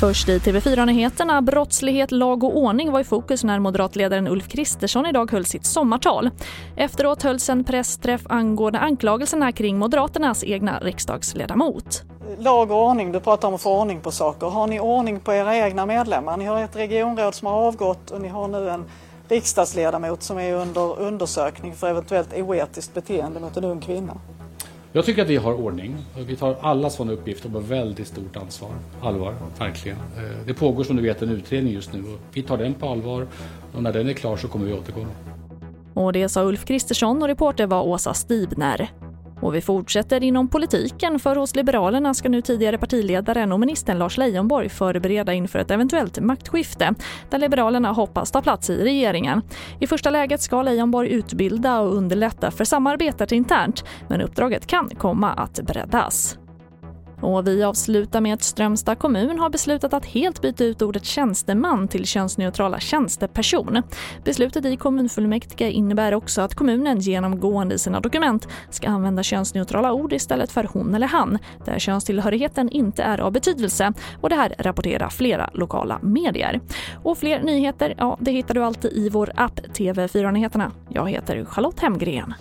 Först i TV4-nyheterna. Brottslighet, lag och ordning var i fokus när moderatledaren Ulf Kristersson idag höll sitt sommartal. Efteråt hölls en pressträff angående anklagelserna kring Moderaternas egna riksdagsledamot. Lag och ordning, du pratar om att få ordning på saker. Har ni ordning på era egna medlemmar? Ni har ett regionråd som har avgått och ni har nu en riksdagsledamot som är under undersökning för eventuellt oetiskt beteende mot en ung kvinna. Jag tycker att vi har ordning. Vi tar alla sådana uppgifter på väldigt stort ansvar. Allvar, verkligen. Eh, det pågår som du vet en utredning just nu och vi tar den på allvar och när den är klar så kommer vi återkomma. Och det sa Ulf Kristersson och reporter var Åsa Stibner. Och vi fortsätter inom politiken för hos Liberalerna ska nu tidigare partiledaren och ministern Lars Leijonborg förbereda inför ett eventuellt maktskifte där Liberalerna hoppas ta plats i regeringen. I första läget ska Leijonborg utbilda och underlätta för samarbetet internt men uppdraget kan komma att breddas. Och vi avslutar med att Strömstad kommun har beslutat att helt byta ut ordet tjänsteman till könsneutrala tjänsteperson. Beslutet i kommunfullmäktige innebär också att kommunen genomgående i sina dokument ska använda könsneutrala ord istället för hon eller han, där könstillhörigheten inte är av betydelse. Och det här rapporterar flera lokala medier. Och fler nyheter, ja, det hittar du alltid i vår app TV4 Nyheterna. Jag heter Charlotte Hemgren.